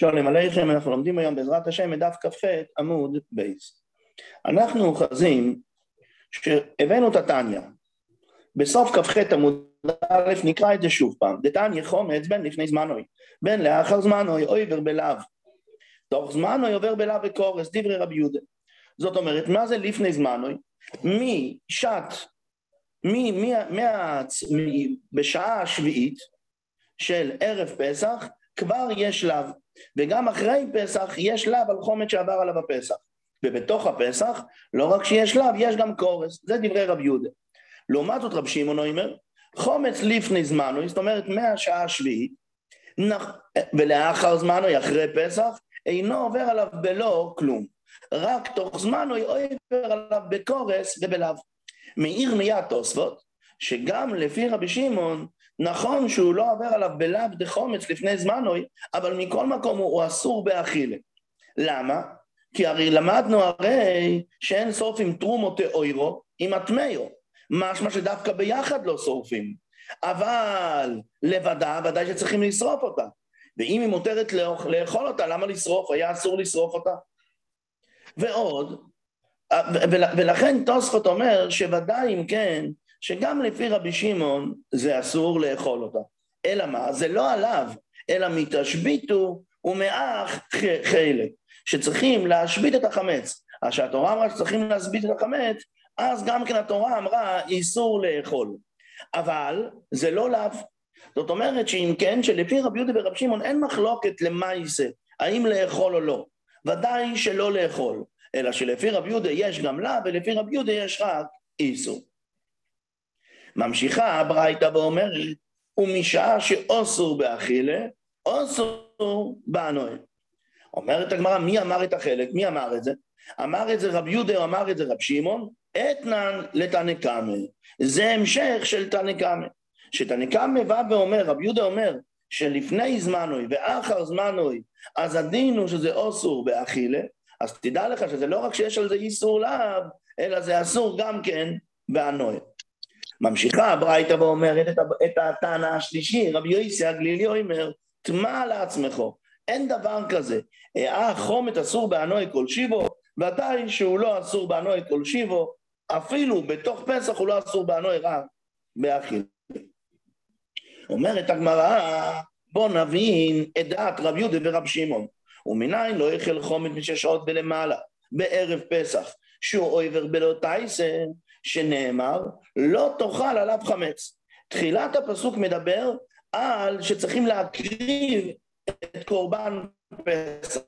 שואלים עליכם, אנחנו לומדים היום בעזרת השם את דף כ"ח עמוד בייס. אנחנו אוחזים שהבאנו את התניא. בסוף כ"ח עמוד א' נקרא את זה שוב פעם. דתניא חומץ בין לפני זמנוי, בין לאחר זמנוי עובר בלאו. תוך זמנוי עובר בלאו וקורס, דברי רבי יהודה. זאת אומרת, מה זה לפני זמנוי? משעת, מי, מי, מה, מי, בשעה השביעית של ערב פסח כבר יש לאו. וגם אחרי פסח יש לאו על חומץ שעבר עליו הפסח. ובתוך הפסח, לא רק שיש לאו, יש גם קורס. זה דברי רב יהודה. לעומת זאת רב שמעון אומר, חומץ לפני זמנו, זאת אומרת מהשעה השביעית, ולאחר זמנו, אחרי פסח, אינו עובר עליו בלא כלום. רק תוך זמנו עובר עליו בקורס ובלאו. מעיר מיד תוספות, שגם לפי רבי שמעון, נכון שהוא לא עובר עליו בלאו דחומץ לפני זמנוי, אבל מכל מקום הוא, הוא אסור באכילה. למה? כי הרי למדנו הרי שאין שורפים תרומות אוירו עם הטמיו. משמע שדווקא ביחד לא שורפים. אבל לבדה ודאי שצריכים לשרוף אותה. ואם היא מותרת לאכול אותה, למה לשרוף? היה אסור לשרוף אותה. ועוד, ולכן תוספות אומר שוודאי אם כן, שגם לפי רבי שמעון זה אסור לאכול אותה. אלא מה? זה לא עליו, אלא מתשביתו ומאח חלק, שצריכים להשבית את החמץ. אז כשהתורה אמרה שצריכים להשבית את החמץ, אז גם כן התורה אמרה איסור לאכול. אבל זה לא לאו. זאת אומרת שאם כן, שלפי רבי יהודה ורבי שמעון אין מחלוקת למה יישא, האם לאכול או לא. ודאי שלא לאכול, אלא שלפי רבי יהודה יש גם לאו, ולפי רבי יהודה יש רק איסור. ממשיכה הברייתא ואומרת, ומשעה שאוסור באכילה, אוסור באנוה. אומרת הגמרא, מי אמר את החלק? מי אמר את זה? אמר את זה רב יהודה אמר את זה רב שמעון? אתנן לתנקמה. זה המשך של תנקמה. שתנקמה בא ואומר, רב יהודה אומר, שלפני זמנוי ואחר זמנוי, אז הדין הוא שזה אוסור באכילה, אז תדע לך שזה לא רק שיש על זה איסור לאו, אלא זה אסור גם כן באנוה. ממשיכה הברייתא ואומרת את, את הטענה השלישי, רבי יוסי הגלילי אומר, טמא לעצמך, אין דבר כזה, אה חומת אסור באנוי כל שיבו, ודאי שהוא לא אסור באנוי כל שיבו, אפילו בתוך פסח הוא לא אסור באנוי רק באכיל. אומרת הגמרא, בוא נבין את דעת רב יהודה ורב שמעון, ומניין לא יאכל חומת משש שעות ולמעלה, בערב פסח, שהוא עובר בלא טייסן, שנאמר, לא תאכל עליו חמץ. תחילת הפסוק מדבר על שצריכים להקריב את קורבן פסח.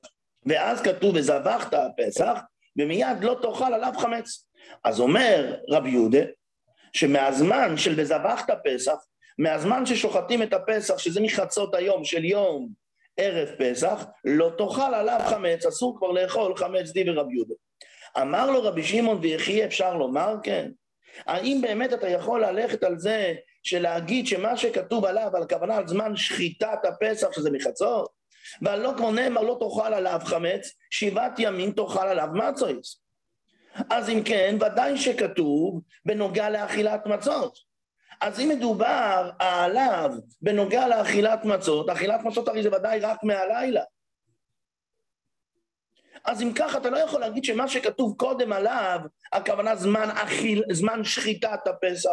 ואז כתוב, וזבחת הפסח, ומיד לא תאכל עליו חמץ. אז אומר רב יהודה, שמהזמן של וזבחת פסח, מהזמן ששוחטים את הפסח, שזה מחצות היום של יום ערב פסח, לא תאכל עליו חמץ, אסור כבר לאכול חמץ די ורב יהודה. אמר לו רבי שמעון ויחי אפשר לומר כן? האם באמת אתה יכול ללכת על זה שלהגיד שמה שכתוב עליו, על הכוונה על זמן שחיטת הפסח, שזה מחצות, ועל לא כמו נאמר לא תאכל עליו חמץ, שבעת ימים תאכל עליו מצויס. אז אם כן, ודאי שכתוב בנוגע לאכילת מצות. אז אם מדובר עליו בנוגע לאכילת מצות, אכילת מצות הרי זה ודאי רק מהלילה. אז אם ככה אתה לא יכול להגיד שמה שכתוב קודם עליו, הכוונה זמן, אכיל, זמן שחיטת הפסח.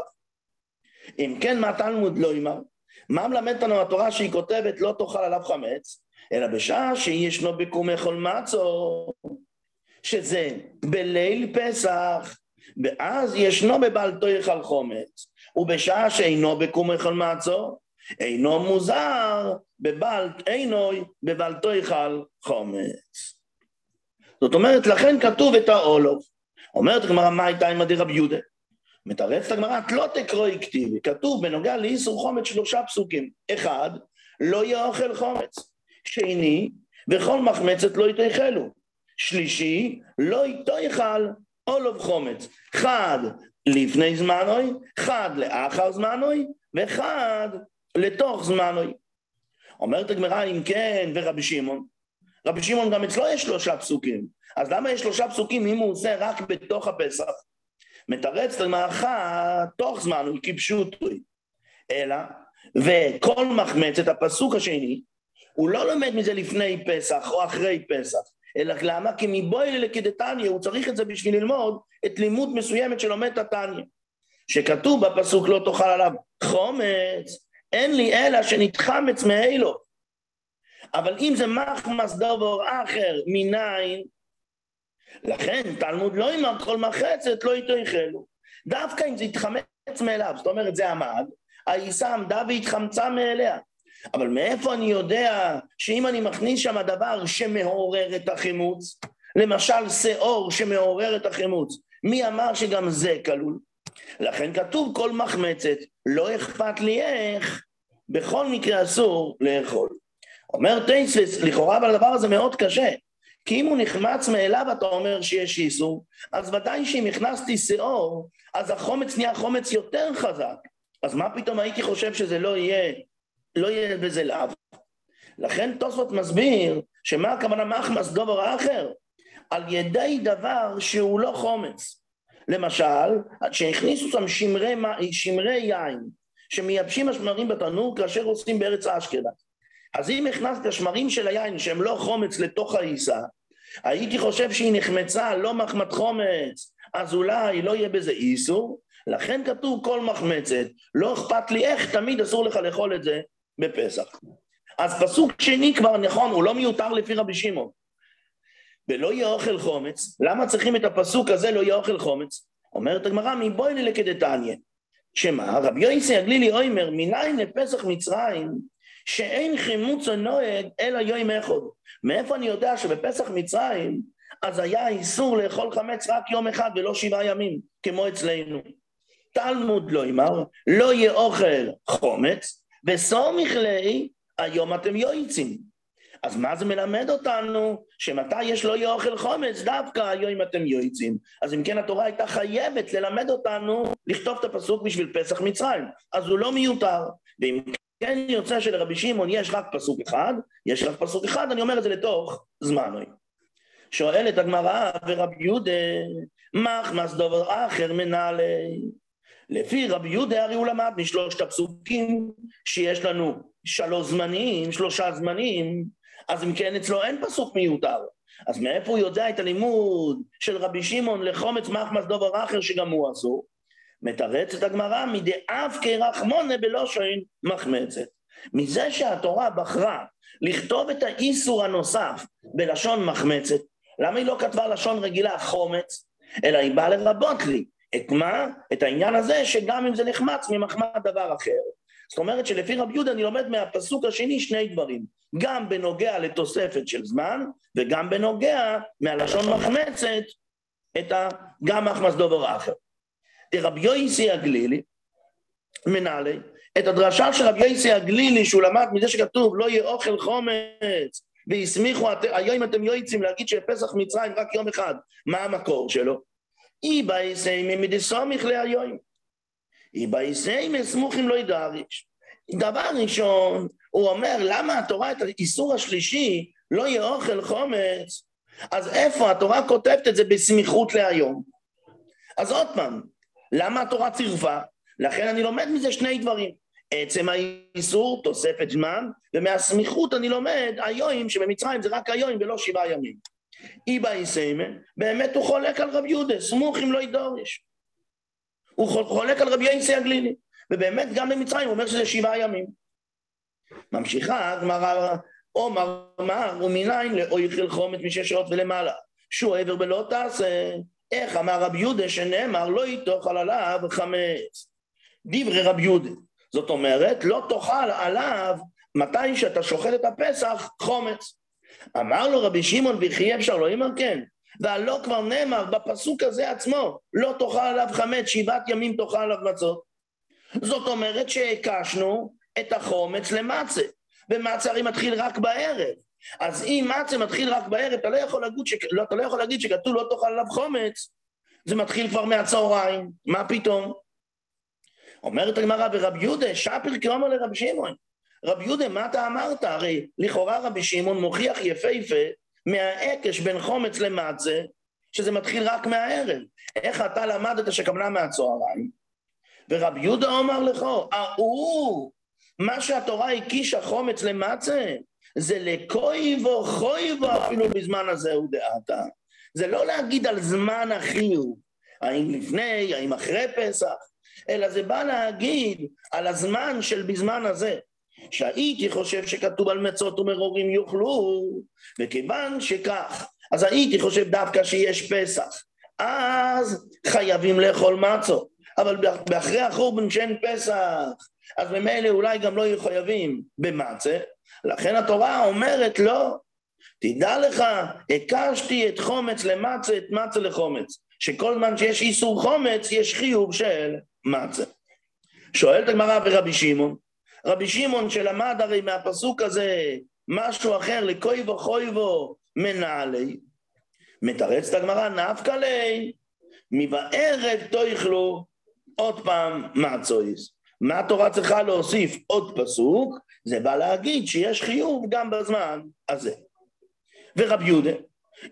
אם כן, מה תלמוד לא אמר? מה מלמדת לנו התורה שהיא כותבת לא תאכל עליו חמץ, אלא בשעה שישנו בקומי חול מצו, שזה בליל פסח, ואז ישנו בבל תאכל חומץ, ובשעה שאינו בקומי חול מצו, אינו מוזר בבל, אינו בבל תאכל חומץ. זאת אומרת, לכן כתוב את האולוף. אומרת הגמרא, מה הייתה עם עדי רבי יהודה? מתרצת הגמרא, לא תקרואי כתיבי, כתוב בנוגע לאיסור חומץ שלושה פסוקים. אחד, לא יהיה אוכל חומץ. שני, וכל מחמצת לא יתאכלו. שלישי, לא יתאכל אולוב חומץ. חד לפני זמנוי, חד לאחר זמנוי, וחד לתוך זמנוי. אומרת הגמרא, אם כן, ורבי שמעון, רבי שמעון גם אצלו יש שלושה פסוקים. אז למה יש שלושה פסוקים אם הוא עושה רק בתוך הפסח? מתרץ למערכה תוך זמן הוא כפשוטוי. אלא, וכל מחמצת, הפסוק השני, הוא לא לומד מזה לפני פסח או אחרי פסח, אלא למה? כי מבואי לקדתניא, הוא צריך את זה בשביל ללמוד את לימוד מסוימת שלומד את. שכתוב בפסוק לא תאכל עליו חומץ, אין לי אלא שנתחמץ מאלו. אבל אם זה מחמס דובר אחר, מניין, לכן תלמוד לא יאמר כל מחצת לא איתו יחלו. דווקא אם זה יתחמץ מאליו, זאת אומרת זה עמד, העיסה עמדה והתחמצה מאליה. אבל מאיפה אני יודע שאם אני מכניס שם דבר שמעורר את החימוץ, למשל שאור שמעורר את החימוץ, מי אמר שגם זה כלול? לכן כתוב כל מחמצת, לא אכפת לי איך, בכל מקרה אסור לאכול. אומר טייסס, לכאורה אבל הדבר הזה מאוד קשה, כי אם הוא נחמץ מאליו אתה אומר שיש איסור, אז ודאי שאם הכנסתי שאור, אז החומץ נהיה חומץ יותר חזק. אז מה פתאום הייתי חושב שזה לא יהיה, לא יהיה בזה לאו? לכן תוספות מסביר שמה הכוונה מחמס דובר אחר? על ידי דבר שהוא לא חומץ. למשל, שהכניסו שם שמרי, שמרי יין, שמייבשים השמרים בתנור כאשר עושים בארץ אשכנז. אז אם הכנסת שמרים של היין שהם לא חומץ לתוך העיסה, הייתי חושב שהיא נחמצה, לא מחמת חומץ, אז אולי לא יהיה בזה איסור, לכן כתוב כל מחמצת, לא אכפת לי איך, תמיד אסור לך לאכול את זה בפסח. אז פסוק שני כבר נכון, הוא לא מיותר לפי רבי שמעון. ולא יהיה אוכל חומץ, למה צריכים את הפסוק הזה לא יהיה אוכל חומץ? אומרת הגמרא, מבואי לכדתניא. שמה? רבי יוסי הגלילי אוימר, מניין לפסח מצרים, שאין חימוץ הנוהג אלא יום אחד. מאיפה אני יודע שבפסח מצרים, אז היה איסור לאכול חמץ רק יום אחד ולא שבעה ימים, כמו אצלנו. תלמוד לא אמר, לא יהיה אוכל חומץ, וסומך לי, היום אתם יועצים. אז מה זה מלמד אותנו? שמתי יש לא יהיה אוכל חומץ? דווקא היום אתם יועצים. אז אם כן התורה הייתה חייבת ללמד אותנו לכתוב את הפסוק בשביל פסח מצרים. אז הוא לא מיותר. ואם כן יוצא שלרבי שמעון יש רק פסוק אחד, יש רק פסוק אחד, אני אומר את זה לתוך זמנוי. שואלת הגמרא ורבי יהודה, מחמס דובר אחר מנהלי. לפי רבי יהודה הרי הוא למד משלושת הפסוקים שיש לנו שלוש זמנים, שלושה זמנים, אז אם כן אצלו אין פסוק מיותר. אז מאיפה הוא יודע את הלימוד של רבי שמעון לחומץ מחמס דובר אחר שגם הוא אסור? מתרצת הגמרא מדאף כרחמונה בלושן מחמצת. מזה שהתורה בחרה לכתוב את האיסור הנוסף בלשון מחמצת, למה היא לא כתבה לשון רגילה חומץ, אלא היא באה לרבות לי את מה? את העניין הזה שגם אם זה נחמץ ממחמד דבר אחר. זאת אומרת שלפי רבי יהודה אני לומד מהפסוק השני שני דברים, גם בנוגע לתוספת של זמן וגם בנוגע מהלשון מחמצת את ה... גם מחמס דובר אחר. רבי יויסי הגלילי, מנהלי, את הדרשה של רבי יויסי הגלילי שהוא למד מזה שכתוב לא יהיה אוכל חומץ והסמיכו, היום אתם יועצים להגיד שפסח מצרים רק יום אחד, מה המקור שלו? אי באיסי מדסומיך להיום. אי באיסי מסמוכים לא ידריש. דבר ראשון, הוא אומר למה התורה את האיסור השלישי לא יהיה אוכל חומץ, אז איפה התורה כותבת את זה בסמיכות להיום? אז עוד פעם, למה התורה צירפה? לכן אני לומד מזה שני דברים. עצם האיסור, תוספת זמן, ומהסמיכות אני לומד היום שבמצרים זה רק היום ולא שבעה ימים. איבא איסיימן, באמת הוא חולק על רב יהודה, סמוך אם לא ידורש. הוא חולק על רבי יסי הגלילי, ובאמת גם במצרים הוא אומר שזה שבעה ימים. ממשיכה הגמרא, עומר מר ומניין לאויכל חומת משש שעות ולמעלה, שהוא עבר בלא תעשה, איך אמר רבי יהודה שנאמר לא יתאכל עליו חמץ. דברי רבי יהודה, זאת אומרת לא תאכל עליו מתי שאתה שוחט את הפסח חומץ. אמר לו רבי שמעון וכי אפשר לא יאמר כן, והלא כבר נאמר בפסוק הזה עצמו, לא תאכל עליו חמץ, שבעת ימים תאכל עליו מצות. זאת אומרת שהקשנו את החומץ למצה, ומצה הרי מתחיל רק בערב. אז אם מצה מתחיל רק בערב, אתה לא יכול להגיד, ש... לא, לא יכול להגיד שכתוב לא תאכל עליו חומץ, זה מתחיל כבר מהצהריים, מה פתאום? אומרת הגמרא ברבי יהודה, שפר כאומר לרבי שמעון. רבי יהודה, מה אתה אמרת? הרי לכאורה רבי שמעון מוכיח יפהפה מהעקש בין חומץ למצה, שזה מתחיל רק מהערב. איך אתה למדת שכוונה מהצהריים? ורבי יהודה אומר לך, ההוא, מה שהתורה הקישה חומץ למצה, זה לקויבו חויבו אפילו בזמן הזה הוא דעתה. זה לא להגיד על זמן החיוב, האם לפני, האם אחרי פסח, אלא זה בא להגיד על הזמן של בזמן הזה. שהייתי חושב שכתוב על מצות ומרורים יאכלו, וכיוון שכך, אז הייתי חושב דווקא שיש פסח. אז חייבים לאכול מצות, אבל באחרי החורבן שאין פסח, אז ממילא אולי גם לא יהיו חייבים במצה, לכן התורה אומרת לא, תדע לך, הקשתי את חומץ למצה, את מצה לחומץ, שכל זמן שיש איסור חומץ, יש חיוב של מצה. שואלת הגמרא ורבי שמעון, רבי שמעון שלמד הרי מהפסוק הזה משהו אחר, לכוי וכוי בו מנהלי, מתרצת הגמרא נפקא ליה, מבערב תאכלו עוד פעם מצויס. מה התורה צריכה להוסיף עוד פסוק? זה בא להגיד שיש חיוב גם בזמן הזה. ורבי יהודה,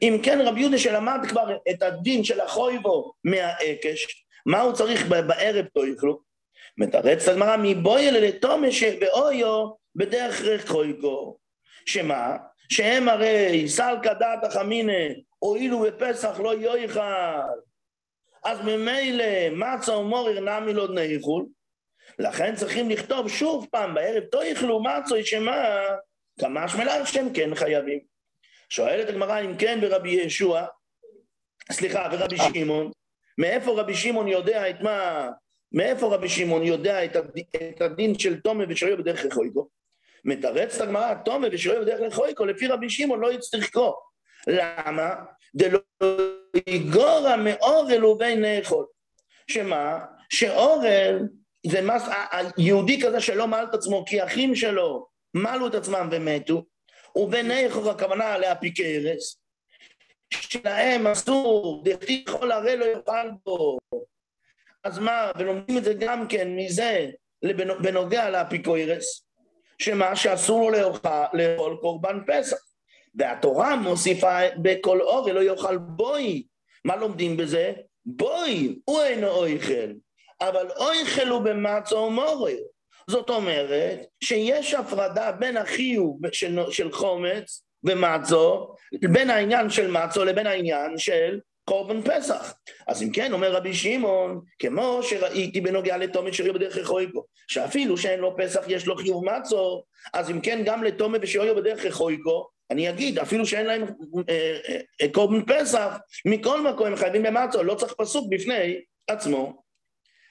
אם כן רבי יהודה שלמד כבר את הדין של החויבו מהעקש, מה הוא צריך בערב תאכלו? מתרץ את הגמרא מבואי ללתומש שבאויו בדרך רחויקו. שמה? שהם הרי סלקא דעתא חמינא הואילו בפסח לא יאכל אז ממילא מצה ומורר נמי לא ניחול לכן צריכים לכתוב שוב פעם בערב תאכלו מצו ישמע כמה שמלן שהם כן חייבים. שואלת הגמרא אם כן ברבי ישוע, סליחה, ורבי שמעון, מאיפה רבי שמעון יודע את מה, מאיפה רבי שמעון יודע את, הד... את הדין של תומה ושרויה בדרך רחויקו? את הגמרא, תומה ושרויה בדרך רחויקו, לפי רבי שמעון לא יצטרך כה. למה? דלא יגורע מאורל ובין לאכול. שמה? שאורל זה מס, היהודי כזה שלא מל את עצמו כי אחים שלו מלו את עצמם ומתו, ובני חור הכוונה להפיק ארס, שלהם אסור, דכתיב כל הרי לא יאכל בו. אז מה, ולומדים את זה גם כן מזה בנוגע לאפיקוירס, שמה שאסור לו לאכול קורבן פסח. והתורה מוסיפה בכל אורי לא יאכל בוי. מה לומדים בזה? בוי, הוא אינו אויכל. אבל אויכל הוא במצו ומורר. זאת אומרת שיש הפרדה בין החיוב של, של חומץ ומצו, בין העניין של מצו לבין העניין של קורבן פסח. אז אם כן, אומר רבי שמעון, כמו שראיתי בנוגע לתומד שריו בדרך רחויקו, שאפילו שאין לו פסח יש לו חיוב מצו, אז אם כן, גם לתומד ושריו בדרך רחויקו, אני אגיד, אפילו שאין להם אה, אה, קורבן פסח, מכל מקום הם חייבים במצו, לא צריך פסוק בפני עצמו.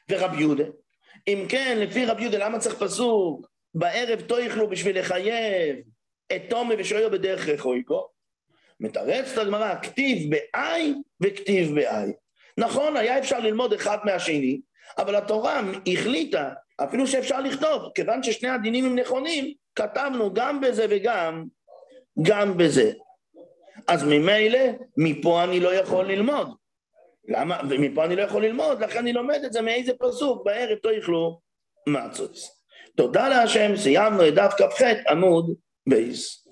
ורבי יהודה, אם כן, לפי רבי יהודה, למה צריך פסוק? בערב תאכלו בשביל לחייב את תומי ושוער בדרך רחויקו? מתרצת הגמרא, כתיב באי וכתיב באי. נכון, היה אפשר ללמוד אחד מהשני, אבל התורה החליטה, אפילו שאפשר לכתוב, כיוון ששני הדינים הם נכונים, כתבנו גם בזה וגם, גם בזה. אז ממילא, מפה אני לא יכול ללמוד. למה? ומפה אני לא יכול ללמוד, לכן אני לומד את זה מאיזה פסוק, בערב תאכלו מצוץ. תודה להשם, סיימנו את דף כ"ח עמוד בייס.